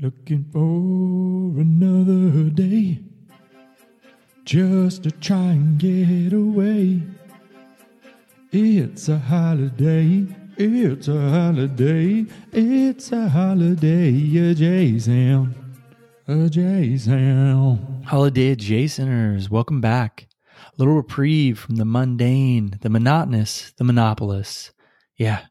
Looking for another day just to try and get away. It's a holiday. It's a holiday. It's a holiday. A J sound. A J sound. Holiday adjacenters, welcome back. A little reprieve from the mundane, the monotonous, the monopolist. Yeah,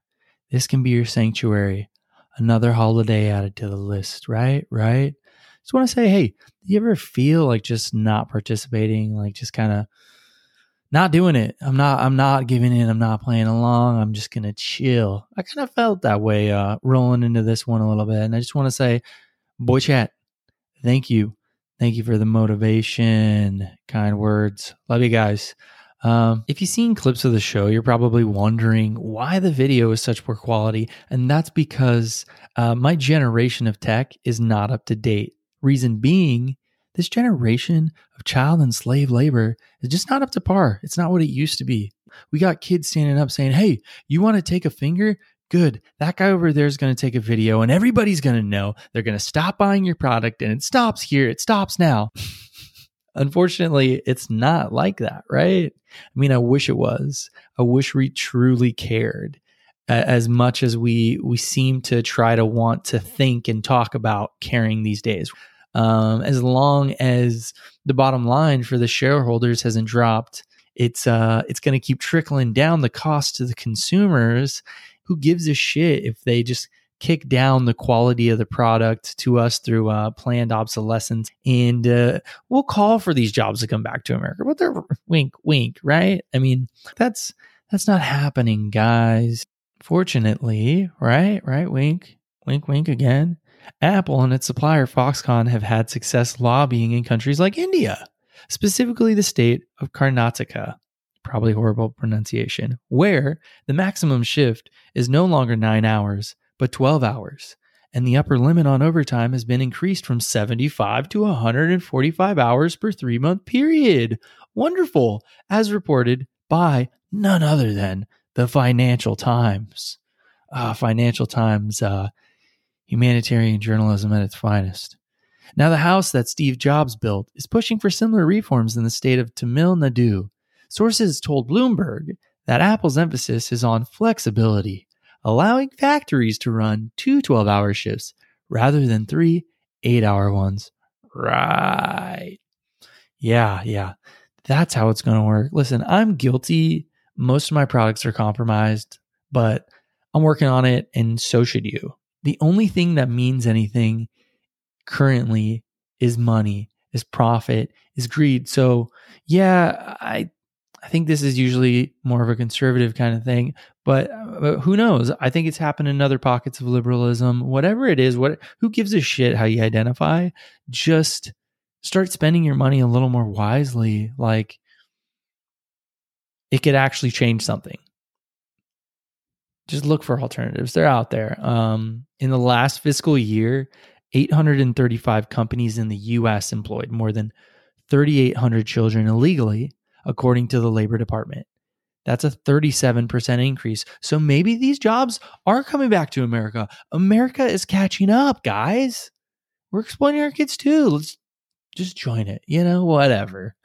this can be your sanctuary. Another holiday added to the list, right? Right? Just want to say, hey, do you ever feel like just not participating, like just kind of not doing it? I'm not, I'm not giving in. I'm not playing along. I'm just gonna chill. I kind of felt that way, uh, rolling into this one a little bit, and I just want to say, boy, chat, thank you Thank you for the motivation, kind words. Love you guys. Um, if you've seen clips of the show, you're probably wondering why the video is such poor quality. And that's because uh, my generation of tech is not up to date. Reason being, this generation of child and slave labor is just not up to par. It's not what it used to be. We got kids standing up saying, Hey, you want to take a finger? good. That guy over there is going to take a video and everybody's going to know. They're going to stop buying your product and it stops here. It stops now. Unfortunately, it's not like that, right? I mean, I wish it was. I wish we truly cared as much as we we seem to try to want to think and talk about caring these days. Um, as long as the bottom line for the shareholders hasn't dropped, it's uh, it's going to keep trickling down the cost to the consumers who gives a shit if they just kick down the quality of the product to us through uh, planned obsolescence. And uh, we'll call for these jobs to come back to america but they're wink wink right? I mean that's that's not happening guys. Fortunately right right? Wink wink wink again. Apple and its supplier foxconn have had success lobbying in countries like india specifically the state of karnataka probably horrible pronunciation, where the maximum shift is no longer nine hours, but 12 hours. And the upper limit on overtime has been increased from 75 to 145 hours per three month period. Wonderful, as reported by none other than the Financial Times. Uh, Financial Times, uh, humanitarian journalism at its finest. Now, the house that Steve Jobs built is pushing for similar reforms in the state of Tamil Nadu, Sources told Bloomberg that Apple's emphasis is on flexibility, allowing factories to run two 12 hour shifts rather than three eight hour ones. Right. Yeah, yeah. That's how it's going to work. Listen, I'm guilty. Most of my products are compromised, but I'm working on it, and so should you. The only thing that means anything currently is money, is profit, is greed. So, yeah, I I think this is usually more of a conservative kind of thing, but, but, who knows? I think it's happened in other pockets of liberalism. Whatever it is, what who gives a shit how you identify? Just start spending your money a little more wisely. Like it could actually change something. Just look for alternatives. They're out there. Um, in the last fiscal year, 835 companies in the US employed more than 3,800 children illegally according to the Labor Department. That's a 37% increase. So maybe these jobs are coming back to America. America is catching up, guys. We're exploiting our kids too. Let's just join it, you know, whatever.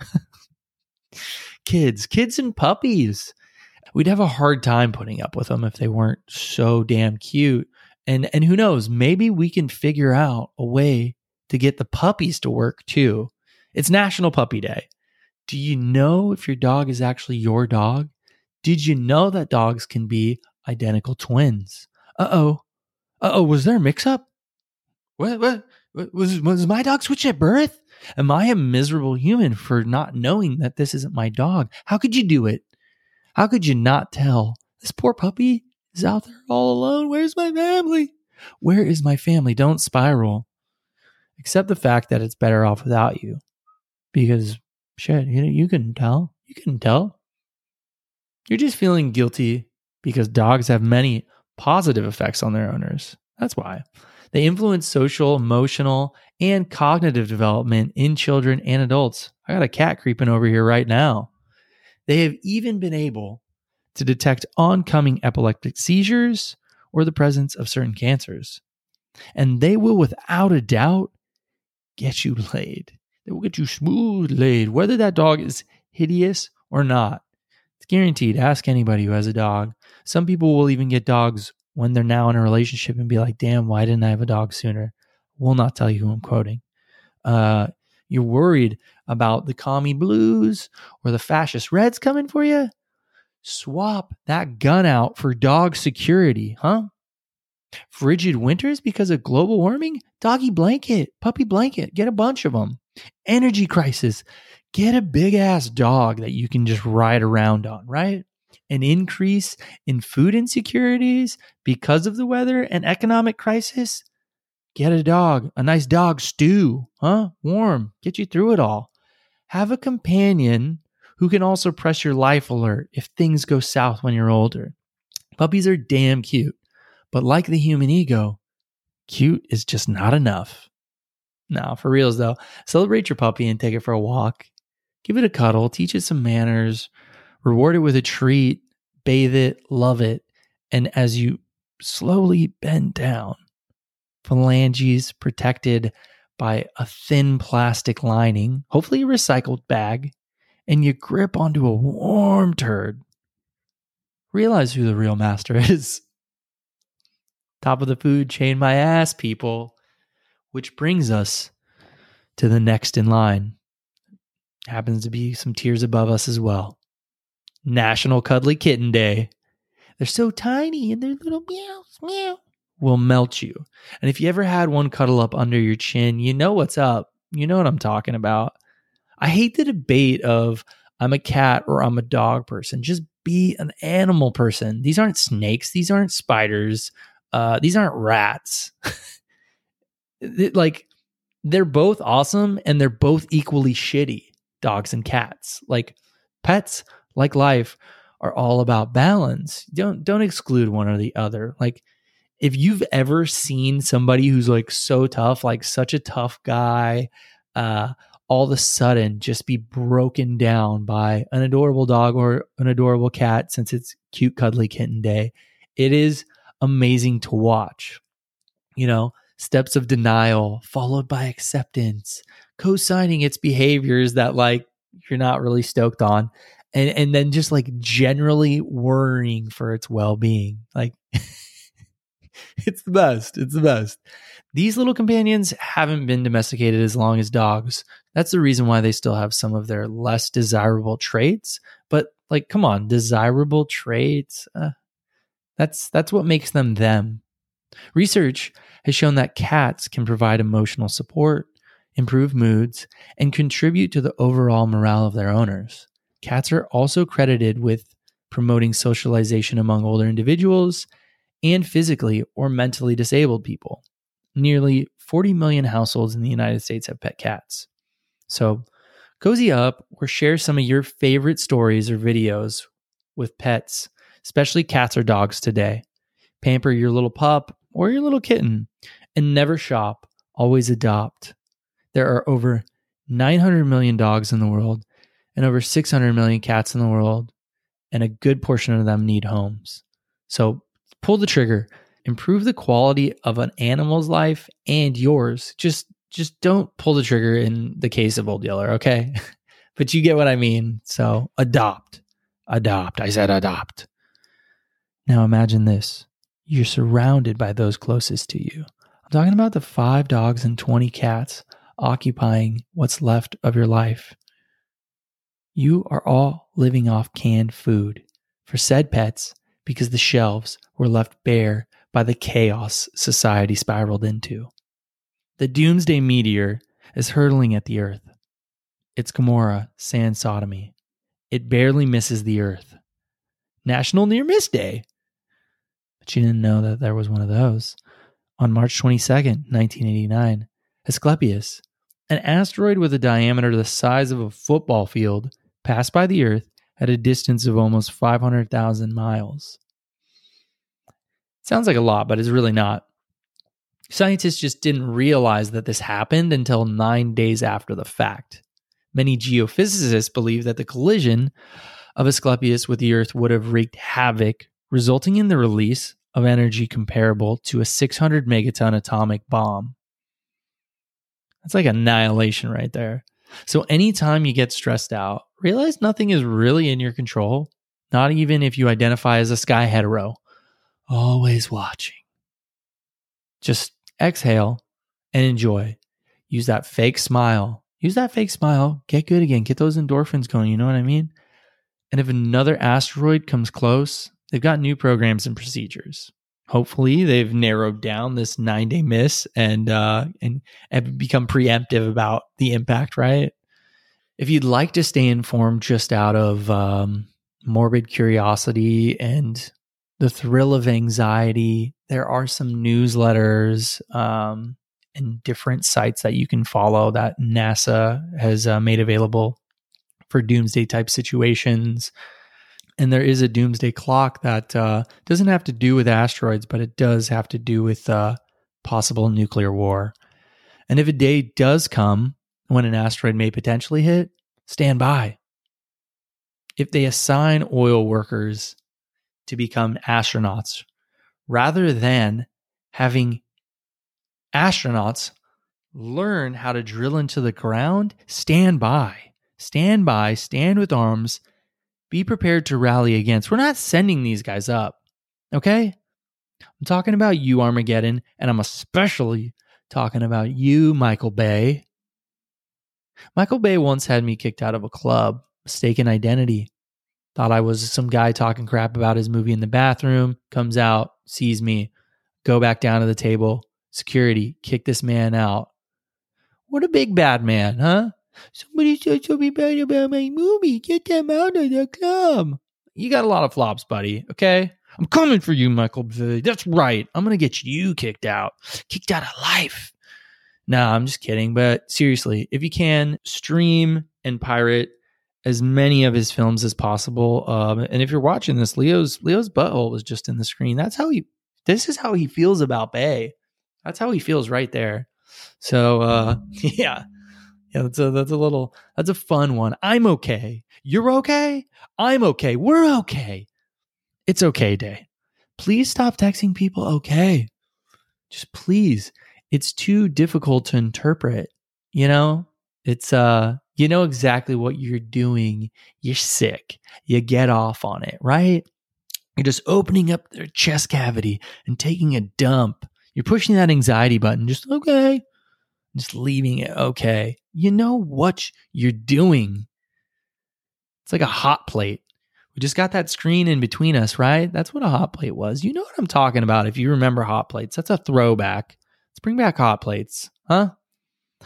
kids, kids and puppies. We'd have a hard time putting up with them if they weren't so damn cute. And and who knows, maybe we can figure out a way to get the puppies to work too. It's National Puppy Day. Do you know if your dog is actually your dog? Did you know that dogs can be identical twins? Uh oh. Uh oh, was there a mix up? What, what, what? Was, was my dog switched at birth? Am I a miserable human for not knowing that this isn't my dog? How could you do it? How could you not tell? This poor puppy is out there all alone. Where's my family? Where is my family? Don't spiral. Accept the fact that it's better off without you because shit, you, know, you can tell. You can tell. You're just feeling guilty because dogs have many positive effects on their owners. That's why. They influence social, emotional, and cognitive development in children and adults. I got a cat creeping over here right now. They have even been able to detect oncoming epileptic seizures or the presence of certain cancers. And they will, without a doubt, get you laid. They will get you smooth laid, whether that dog is hideous or not. It's guaranteed. Ask anybody who has a dog. Some people will even get dogs when they're now in a relationship and be like, damn, why didn't I have a dog sooner? Will not tell you who I'm quoting. Uh, you're worried about the commie blues or the fascist reds coming for you? Swap that gun out for dog security, huh? Frigid winters because of global warming? Doggy blanket, puppy blanket, get a bunch of them. Energy crisis, get a big ass dog that you can just ride around on, right? An increase in food insecurities because of the weather and economic crisis? Get a dog, a nice dog stew, huh? Warm, get you through it all. Have a companion who can also press your life alert if things go south when you're older. Puppies are damn cute, but like the human ego, cute is just not enough. Now, for reals though, celebrate your puppy and take it for a walk. Give it a cuddle, teach it some manners, reward it with a treat, bathe it, love it. And as you slowly bend down, phalanges protected by a thin plastic lining, hopefully a recycled bag, and you grip onto a warm turd, realize who the real master is. Top of the food chain, my ass, people. Which brings us to the next in line. Happens to be some tiers above us as well. National Cuddly Kitten Day. They're so tiny and their little meows, meow will melt you. And if you ever had one cuddle up under your chin, you know what's up. You know what I'm talking about. I hate the debate of I'm a cat or I'm a dog person. Just be an animal person. These aren't snakes. These aren't spiders. Uh, these aren't rats. like they're both awesome and they're both equally shitty. Dogs and cats. Like pets, like life, are all about balance. Don't don't exclude one or the other. Like if you've ever seen somebody who's like so tough, like such a tough guy, uh, all of a sudden just be broken down by an adorable dog or an adorable cat since it's cute, cuddly kitten day, it is amazing to watch. You know, steps of denial followed by acceptance, co signing its behaviors that like you're not really stoked on. And, and then just like generally worrying for its well being. Like, it's the best. It's the best. These little companions haven't been domesticated as long as dogs. That's the reason why they still have some of their less desirable traits. But like, come on, desirable traits. Uh, that's that's what makes them them. Research has shown that cats can provide emotional support, improve moods, and contribute to the overall morale of their owners. Cats are also credited with promoting socialization among older individuals and physically or mentally disabled people. Nearly 40 million households in the United States have pet cats. So, cozy up or share some of your favorite stories or videos with pets, especially cats or dogs today. Pamper your little pup or your little kitten and never shop, always adopt. There are over 900 million dogs in the world and over 600 million cats in the world, and a good portion of them need homes. So pull the trigger, improve the quality of an animal's life and yours. Just just don't pull the trigger in the case of Old Yeller, okay? but you get what I mean. So adopt. Adopt. I said adopt. Now imagine this. You're surrounded by those closest to you. I'm talking about the five dogs and 20 cats occupying what's left of your life. You are all living off canned food for said pets because the shelves were left bare by the chaos society spiraled into. The doomsday meteor is hurtling at the earth. It's Gomorrah, sand sodomy. It barely misses the earth. National Near Miss Day. But you didn't know that there was one of those. On March 22nd, 1989, Asclepius, an asteroid with a diameter the size of a football field, passed by the Earth at a distance of almost 500,000 miles. Sounds like a lot, but it's really not. Scientists just didn't realize that this happened until nine days after the fact. Many geophysicists believe that the collision of Asclepius with the Earth would have wreaked havoc, resulting in the release of energy comparable to a 600 megaton atomic bomb. That's like annihilation right there. So, anytime you get stressed out, realize nothing is really in your control, not even if you identify as a sky hetero. Always watching. Just exhale and enjoy. Use that fake smile. Use that fake smile. Get good again. Get those endorphins going. You know what I mean? And if another asteroid comes close, they've got new programs and procedures. Hopefully, they've narrowed down this nine day miss and uh, and have become preemptive about the impact. Right? If you'd like to stay informed, just out of um, morbid curiosity and the thrill of anxiety, there are some newsletters um, and different sites that you can follow that NASA has uh, made available for doomsday type situations. And there is a doomsday clock that uh, doesn't have to do with asteroids, but it does have to do with uh, possible nuclear war. And if a day does come when an asteroid may potentially hit, stand by. If they assign oil workers to become astronauts rather than having astronauts learn how to drill into the ground, stand by. Stand by, stand with arms, be prepared to rally against. We're not sending these guys up, okay? I'm talking about you, Armageddon, and I'm especially talking about you, Michael Bay. Michael Bay once had me kicked out of a club, mistaken identity. Thought I was some guy talking crap about his movie in the bathroom, comes out, sees me, go back down to the table, security, kick this man out. What a big bad man, huh? Somebody said something bad about my movie. Get them out of the club. You got a lot of flops, buddy. Okay. I'm coming for you, Michael That's right. I'm going to get you kicked out, kicked out of life. No, I'm just kidding. But seriously, if you can, stream and pirate as many of his films as possible. Um, and if you're watching this, Leo's Leo's butthole was just in the screen. That's how he. This is how he feels about Bay. That's how he feels right there. So uh, yeah, yeah, that's a that's a little that's a fun one. I'm okay. You're okay. I'm okay. We're okay. It's okay day. Please stop texting people okay. Just please. It's too difficult to interpret. You know, it's uh you know exactly what you're doing. You're sick. You get off on it, right? You're just opening up their chest cavity and taking a dump. You're pushing that anxiety button. Just okay just leaving it okay. You know what you're doing. It's like a hot plate. We just got that screen in between us, right? That's what a hot plate was. You know what I'm talking about if you remember hot plates. That's a throwback. Let's bring back hot plates, huh?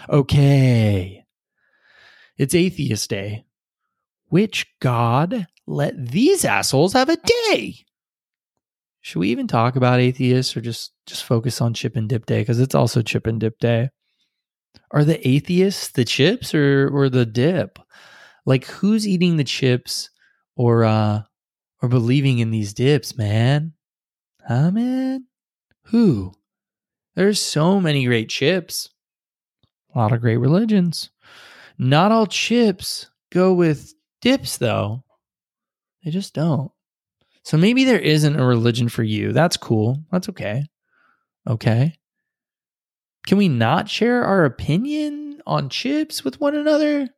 Okay. It's Atheist Day. Which God let these assholes have a day? Should we even talk about atheists or just just focus on chip and dip day because it's also chip and dip day? Are the atheists the chips or or the dip? Like who's eating the chips or uh or believing in these dips, man? Huh, man? Who? There's so many great chips. A lot of great religions. Not all chips go with dips though. They just don't. So maybe there isn't a religion for you. That's cool. That's okay. Okay. Can we not share our opinion on chips with one another?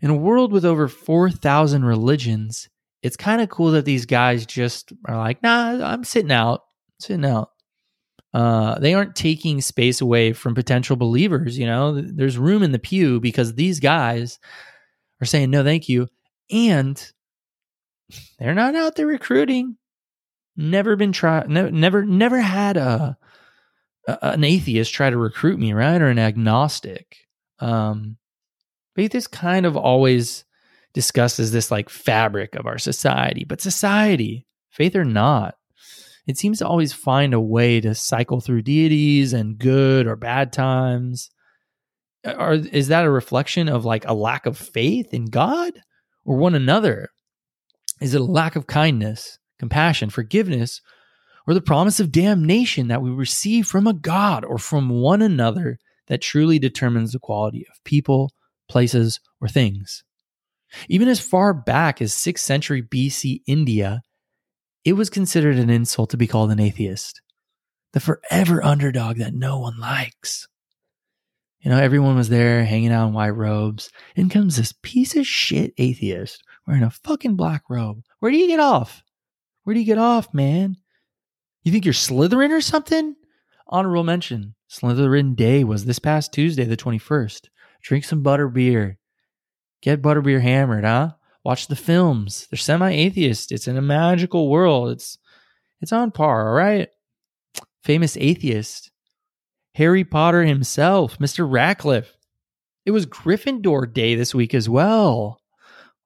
In a world with over 4,000 religions, it's kind of cool that these guys just are like, nah, I'm sitting out, sitting out. Uh, they aren't taking space away from potential believers. You know, there's room in the pew because these guys are saying no, thank you, and they're not out there recruiting. Never been tried. No, never, never had a an atheist try to recruit me, right? Or an agnostic. Um, faith is kind of always discussed as this like fabric of our society, but society, faith or not, it seems to always find a way to cycle through deities and good or bad times. Or is that a reflection of like a lack of faith in God or one another? Is it a lack of kindness, compassion, forgiveness, or the promise of damnation that we receive from a God or from one another that truly determines the quality of people, places, or things. Even as far back as 6th century BC India, it was considered an insult to be called an atheist, the forever underdog that no one likes. You know, everyone was there hanging out in white robes. In comes this piece of shit atheist wearing a fucking black robe. Where do you get off? Where do you get off, man? You think you're Slytherin or something? Honorable mention Slytherin Day was this past Tuesday, the 21st. Drink some butterbeer. Get butterbeer hammered, huh? Watch the films. They're semi-atheist. It's in a magical world. It's it's on par, all right? Famous atheist. Harry Potter himself, Mr. Radcliffe. It was Gryffindor Day this week as well.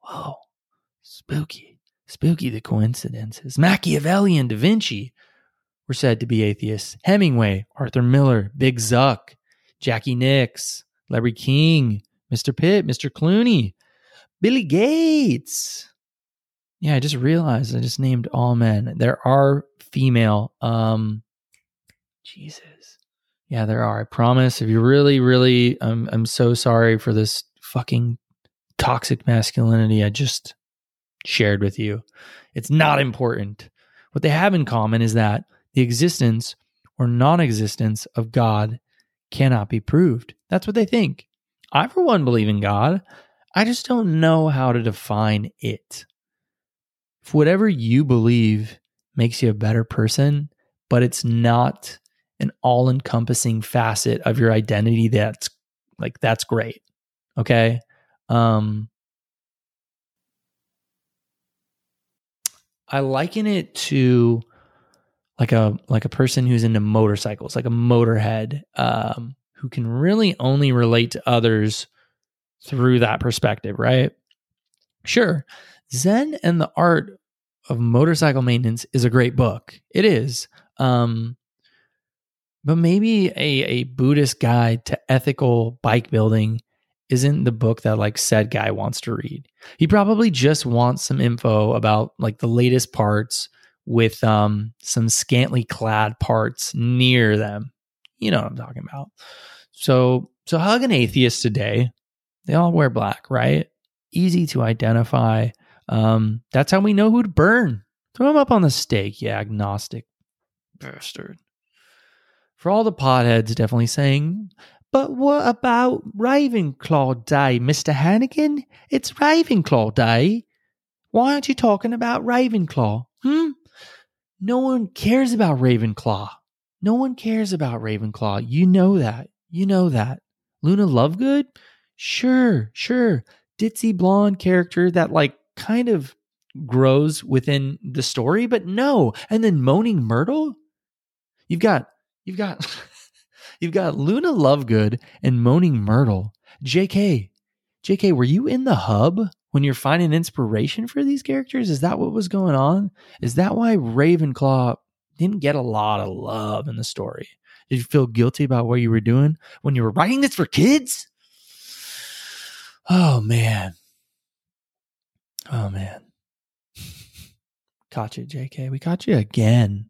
Whoa. Spooky. Spooky the coincidences. Machiavelli and Da Vinci were said to be atheists. Hemingway, Arthur Miller, Big Zuck, Jackie Nix, Larry King, Mr. Pitt, Mr. Clooney, Billy Gates. Yeah, I just realized I just named all men. There are female. Um, Jesus. Yeah, there are. I promise. If you really, really, I'm, I'm so sorry for this fucking toxic masculinity I just shared with you. It's not important. What they have in common is that the existence or non existence of God cannot be proved. That's what they think. I, for one, believe in God. I just don't know how to define it. If whatever you believe makes you a better person, but it's not an all encompassing facet of your identity, that's like, that's great. Okay. Um, I liken it to like a like a person who's into motorcycles, like a motorhead, um, who can really only relate to others through that perspective, right? Sure. Zen and the Art of Motorcycle Maintenance is a great book. It is. Um, but maybe a, a Buddhist guide to ethical bike building isn't the book that like said guy wants to read. He probably just wants some info about like the latest parts with um some scantily clad parts near them. You know what I'm talking about. So so hug an atheist today they all wear black, right? Easy to identify. Um, that's how we know who to burn. Throw him up on the stake, you agnostic bastard. For all the potheads definitely saying, but what about Ravenclaw Day, Mr. Hannigan? It's Ravenclaw Day. Why aren't you talking about Ravenclaw? No one cares about Ravenclaw. No one cares about Ravenclaw. You know that. You know that. Luna Lovegood? Sure, sure. Ditzy blonde character that like kind of grows within the story, but no. And then Moaning Myrtle? You've got you've got you've got Luna Lovegood and Moaning Myrtle. JK. JK, were you in the hub when you're finding inspiration for these characters? Is that what was going on? Is that why Ravenclaw didn't get a lot of love in the story? Did you feel guilty about what you were doing when you were writing this for kids? Oh man. Oh man. caught you, JK. We caught you again.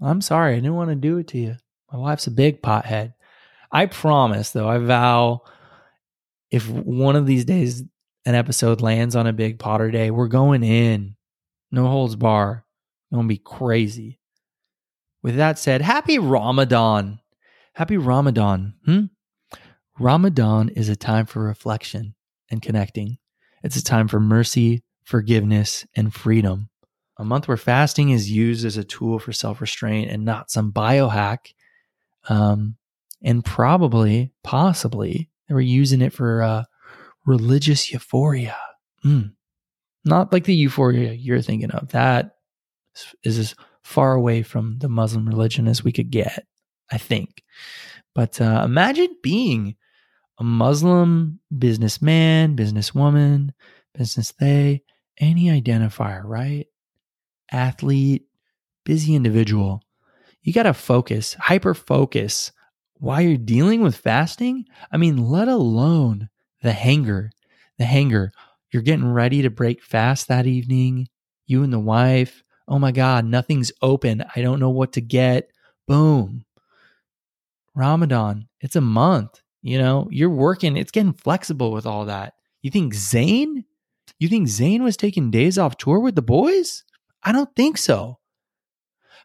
I'm sorry. I didn't want to do it to you. My wife's a big pothead. I promise, though, I vow if one of these days an episode lands on a big Potter day, we're going in. No holds bar. Gonna be crazy. With that said, happy Ramadan. Happy Ramadan. Hmm? Ramadan is a time for reflection and connecting. It's a time for mercy, forgiveness, and freedom. A month where fasting is used as a tool for self restraint and not some biohack. Um, and probably, possibly, they were using it for uh, religious euphoria. Mm. Not like the euphoria you're thinking of. That is as far away from the Muslim religion as we could get, I think. But uh, imagine being a Muslim businessman, businesswoman, business they, any identifier, right? Athlete, busy individual. You got to focus, hyper focus while you're dealing with fasting. I mean, let alone the hanger, the hanger. You're getting ready to break fast that evening. You and the wife. Oh my God, nothing's open. I don't know what to get. Boom. Ramadan, it's a month. You know, you're working, it's getting flexible with all that. You think Zayn? You think Zayn was taking days off tour with the boys? I don't think so.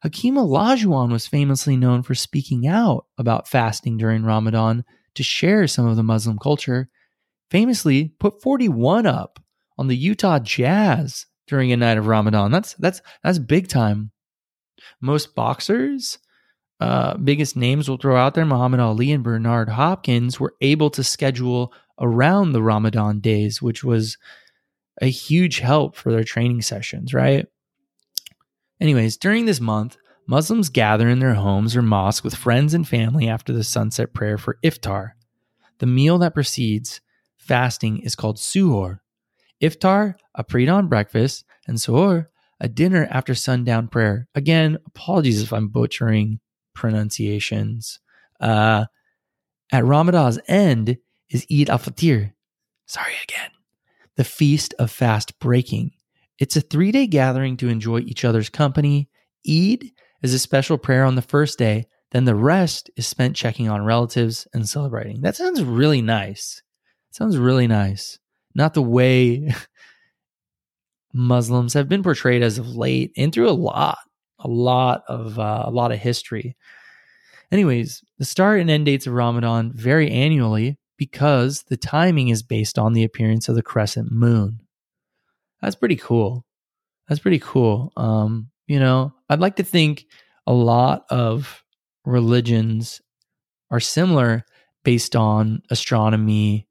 Hakeem Olajuwon was famously known for speaking out about fasting during Ramadan to share some of the Muslim culture. Famously put 41 up on the Utah Jazz during a night of Ramadan. That's that's that's big time. Most boxers, uh, biggest names we'll throw out there, Muhammad Ali and Bernard Hopkins, were able to schedule around the Ramadan days, which was a huge help for their training sessions, right? Anyways, during this month, Muslims gather in their homes or mosque with friends and family after the sunset prayer for iftar. The meal that precedes fasting is called suhoor. Iftar, a pre dawn breakfast, and suhoor, a dinner after sundown prayer. Again, apologies if I'm butchering pronunciations. Uh, at Ramadan's end is Eid al Fitr. Sorry again. The feast of fast breaking. It's a three day gathering to enjoy each other's company. Eid is a special prayer on the first day, then the rest is spent checking on relatives and celebrating. That sounds really nice. Sounds really nice. Not the way Muslims have been portrayed as of late and through a lot, a lot of uh, a lot of history. Anyways, the start and end dates of Ramadan vary annually because the timing is based on the appearance of the crescent moon. That's pretty cool. That's pretty cool. Um, you know, I'd like to think a lot of religions are similar based on astronomy,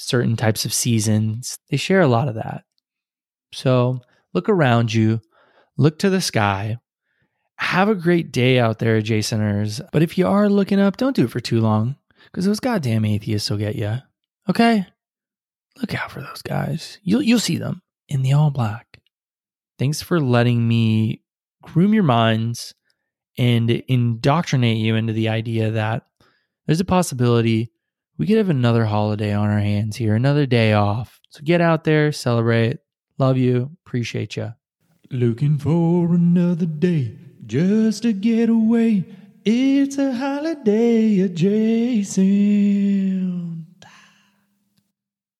certain types of seasons. They share a lot of that. So look around you, look to the sky. Have a great day out there, Jasoners. But if you are looking up, don't do it for too long because those goddamn atheists will get you. Okay? Look out for those guys. You'll, you'll see them in the all black. Thanks for letting me groom your minds and indoctrinate you into the idea that there's a possibility we could have another holiday on our hands here, another day off. So get out there, celebrate. Love you. Appreciate you. Looking for another day just to get away. It's a holiday, Jason.